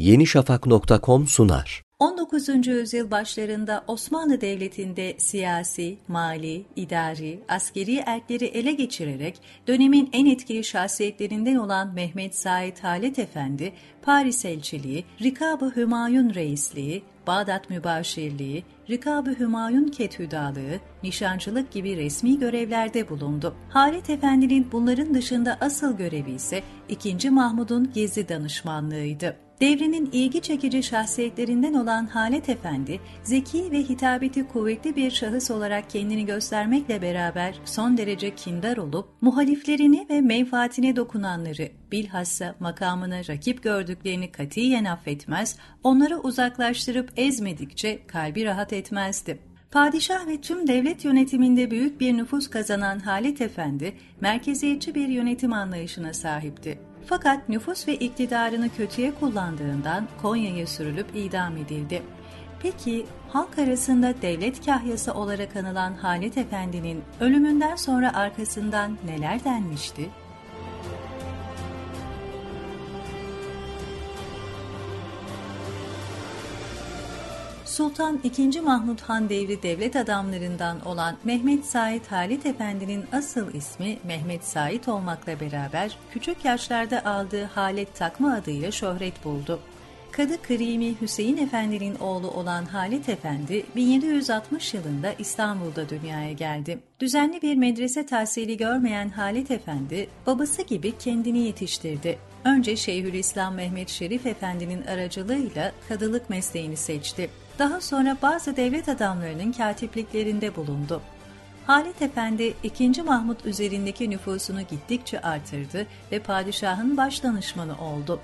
yenişafak.com sunar. 19. yüzyıl başlarında Osmanlı Devleti'nde siyasi, mali, idari, askeri erkleri ele geçirerek dönemin en etkili şahsiyetlerinden olan Mehmet Said Halet Efendi, Paris elçiliği, Rikab-ı Hümayun reisliği, Bağdat mübaşirliği, Rikab-ı Hümayun kethüdalığı, nişancılık gibi resmi görevlerde bulundu. Halet Efendi'nin bunların dışında asıl görevi ise 2. Mahmud'un gizli danışmanlığıydı. Devrinin ilgi çekici şahsiyetlerinden olan Halet Efendi, zeki ve hitabeti kuvvetli bir şahıs olarak kendini göstermekle beraber son derece kindar olup, muhaliflerini ve menfaatine dokunanları, bilhassa makamına rakip gördüklerini katiyen affetmez, onları uzaklaştırıp ezmedikçe kalbi rahat etmezdi. Padişah ve tüm devlet yönetiminde büyük bir nüfus kazanan Halet Efendi, merkeziyetçi bir yönetim anlayışına sahipti. Fakat nüfus ve iktidarını kötüye kullandığından Konya'ya sürülüp idam edildi. Peki halk arasında devlet kahyası olarak anılan Halet Efendi'nin ölümünden sonra arkasından neler denmişti? Sultan II. Mahmud Han devri devlet adamlarından olan Mehmet Said Halit Efendi'nin asıl ismi Mehmet Said olmakla beraber küçük yaşlarda aldığı Halet takma adıyla şöhret buldu. Kadı Krimi Hüseyin Efendi'nin oğlu olan Halit Efendi 1760 yılında İstanbul'da dünyaya geldi. Düzenli bir medrese tahsili görmeyen Halit Efendi babası gibi kendini yetiştirdi. Önce Şeyhülislam Mehmet Şerif Efendi'nin aracılığıyla kadılık mesleğini seçti. Daha sonra bazı devlet adamlarının katipliklerinde bulundu. Halit Efendi 2. Mahmut üzerindeki nüfusunu gittikçe artırdı ve padişahın baş danışmanı oldu.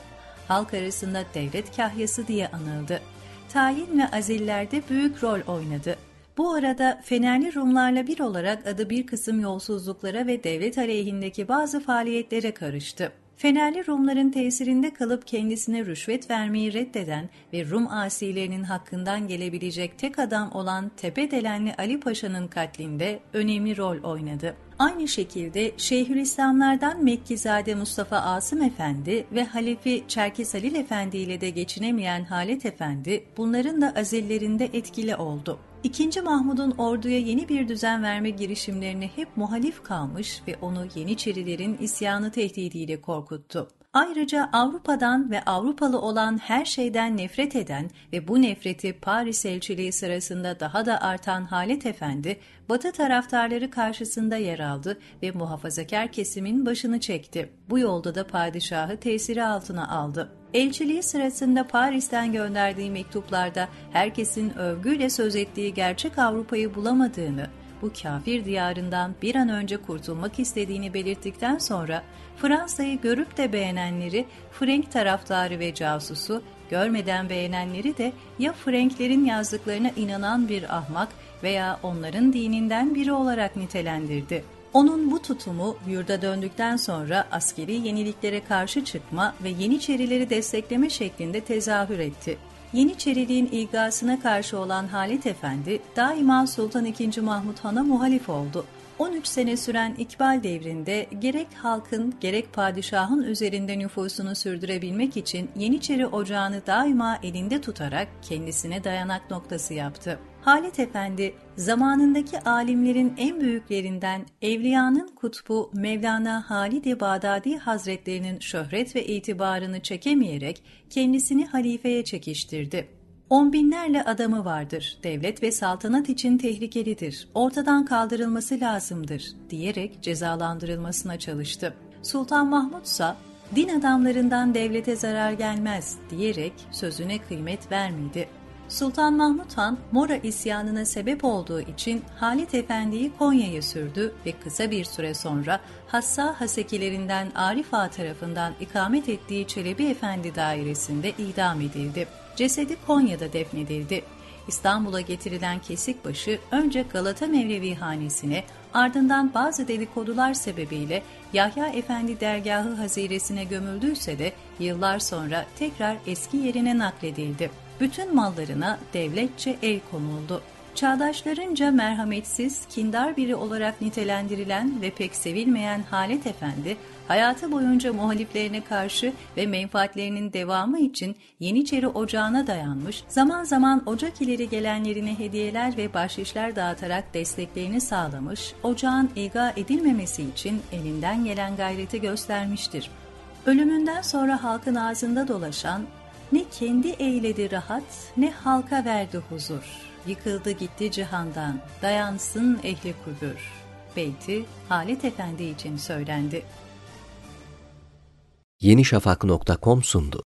Halk arasında devlet kahyası diye anıldı. Tayin ve azillerde büyük rol oynadı. Bu arada Fenerli Rumlarla bir olarak adı bir kısım yolsuzluklara ve devlet aleyhindeki bazı faaliyetlere karıştı. Fenerli Rumların tesirinde kalıp kendisine rüşvet vermeyi reddeden ve Rum asilerinin hakkından gelebilecek tek adam olan Tepedelenli Ali Paşa'nın katlinde önemli rol oynadı. Aynı şekilde Şeyhülislamlardan Mekkizade Mustafa Asım Efendi ve Halefi Çerkes Halil Efendi ile de geçinemeyen Halet Efendi bunların da azillerinde etkili oldu. İkinci Mahmud'un orduya yeni bir düzen verme girişimlerine hep muhalif kalmış ve onu Yeniçerilerin isyanı tehdidiyle korkuttu. Ayrıca Avrupa'dan ve Avrupalı olan her şeyden nefret eden ve bu nefreti Paris elçiliği sırasında daha da artan Halet Efendi, Batı taraftarları karşısında yer aldı ve muhafazakar kesimin başını çekti. Bu yolda da padişahı tesiri altına aldı. Elçiliği sırasında Paris'ten gönderdiği mektuplarda herkesin övgüyle söz ettiği gerçek Avrupa'yı bulamadığını, bu kafir diyarından bir an önce kurtulmak istediğini belirttikten sonra Fransa'yı görüp de beğenenleri Frank taraftarı ve casusu, görmeden beğenenleri de ya Franklerin yazdıklarına inanan bir ahmak veya onların dininden biri olarak nitelendirdi. Onun bu tutumu yurda döndükten sonra askeri yeniliklere karşı çıkma ve Yeniçerileri destekleme şeklinde tezahür etti. Yeniçeriliğin ilgasına karşı olan Halit Efendi daima Sultan II. Mahmut Han'a muhalif oldu. 13 sene süren İkbal devrinde gerek halkın gerek padişahın üzerinde nüfusunu sürdürebilmek için Yeniçeri ocağını daima elinde tutarak kendisine dayanak noktası yaptı. Halit Efendi zamanındaki alimlerin en büyüklerinden Evliyanın kutbu Mevlana Halid-i Bağdadi Hazretlerinin şöhret ve itibarını çekemeyerek kendisini halifeye çekiştirdi. On binlerle adamı vardır, devlet ve saltanat için tehlikelidir, ortadan kaldırılması lazımdır diyerek cezalandırılmasına çalıştı. Sultan Mahmud ise din adamlarından devlete zarar gelmez diyerek sözüne kıymet vermedi. Sultan Mahmud Han, Mora isyanına sebep olduğu için Halit Efendi'yi Konya'ya sürdü ve kısa bir süre sonra Hassa Hasekilerinden Arif Ağa tarafından ikamet ettiği Çelebi Efendi dairesinde idam edildi. Cesedi Konya'da defnedildi. İstanbul'a getirilen Kesikbaşı önce Galata Mevlevi hanesine ardından bazı dedikodular sebebiyle Yahya Efendi dergahı haziresine gömüldüyse de yıllar sonra tekrar eski yerine nakledildi. Bütün mallarına devletçe el konuldu. Çağdaşlarınca merhametsiz, kindar biri olarak nitelendirilen ve pek sevilmeyen Halet Efendi, hayatı boyunca muhaliflerine karşı ve menfaatlerinin devamı için Yeniçeri Ocağı'na dayanmış, zaman zaman ocak ileri gelenlerine hediyeler ve bahşişler dağıtarak desteklerini sağlamış, ocağın ilga edilmemesi için elinden gelen gayreti göstermiştir. Ölümünden sonra halkın ağzında dolaşan, ne kendi eyledi rahat, ne halka verdi huzur. Yıkıldı gitti cihandan, dayansın ehli kubur. Beyti Halet Efendi için söylendi. yenişafak.com sundu.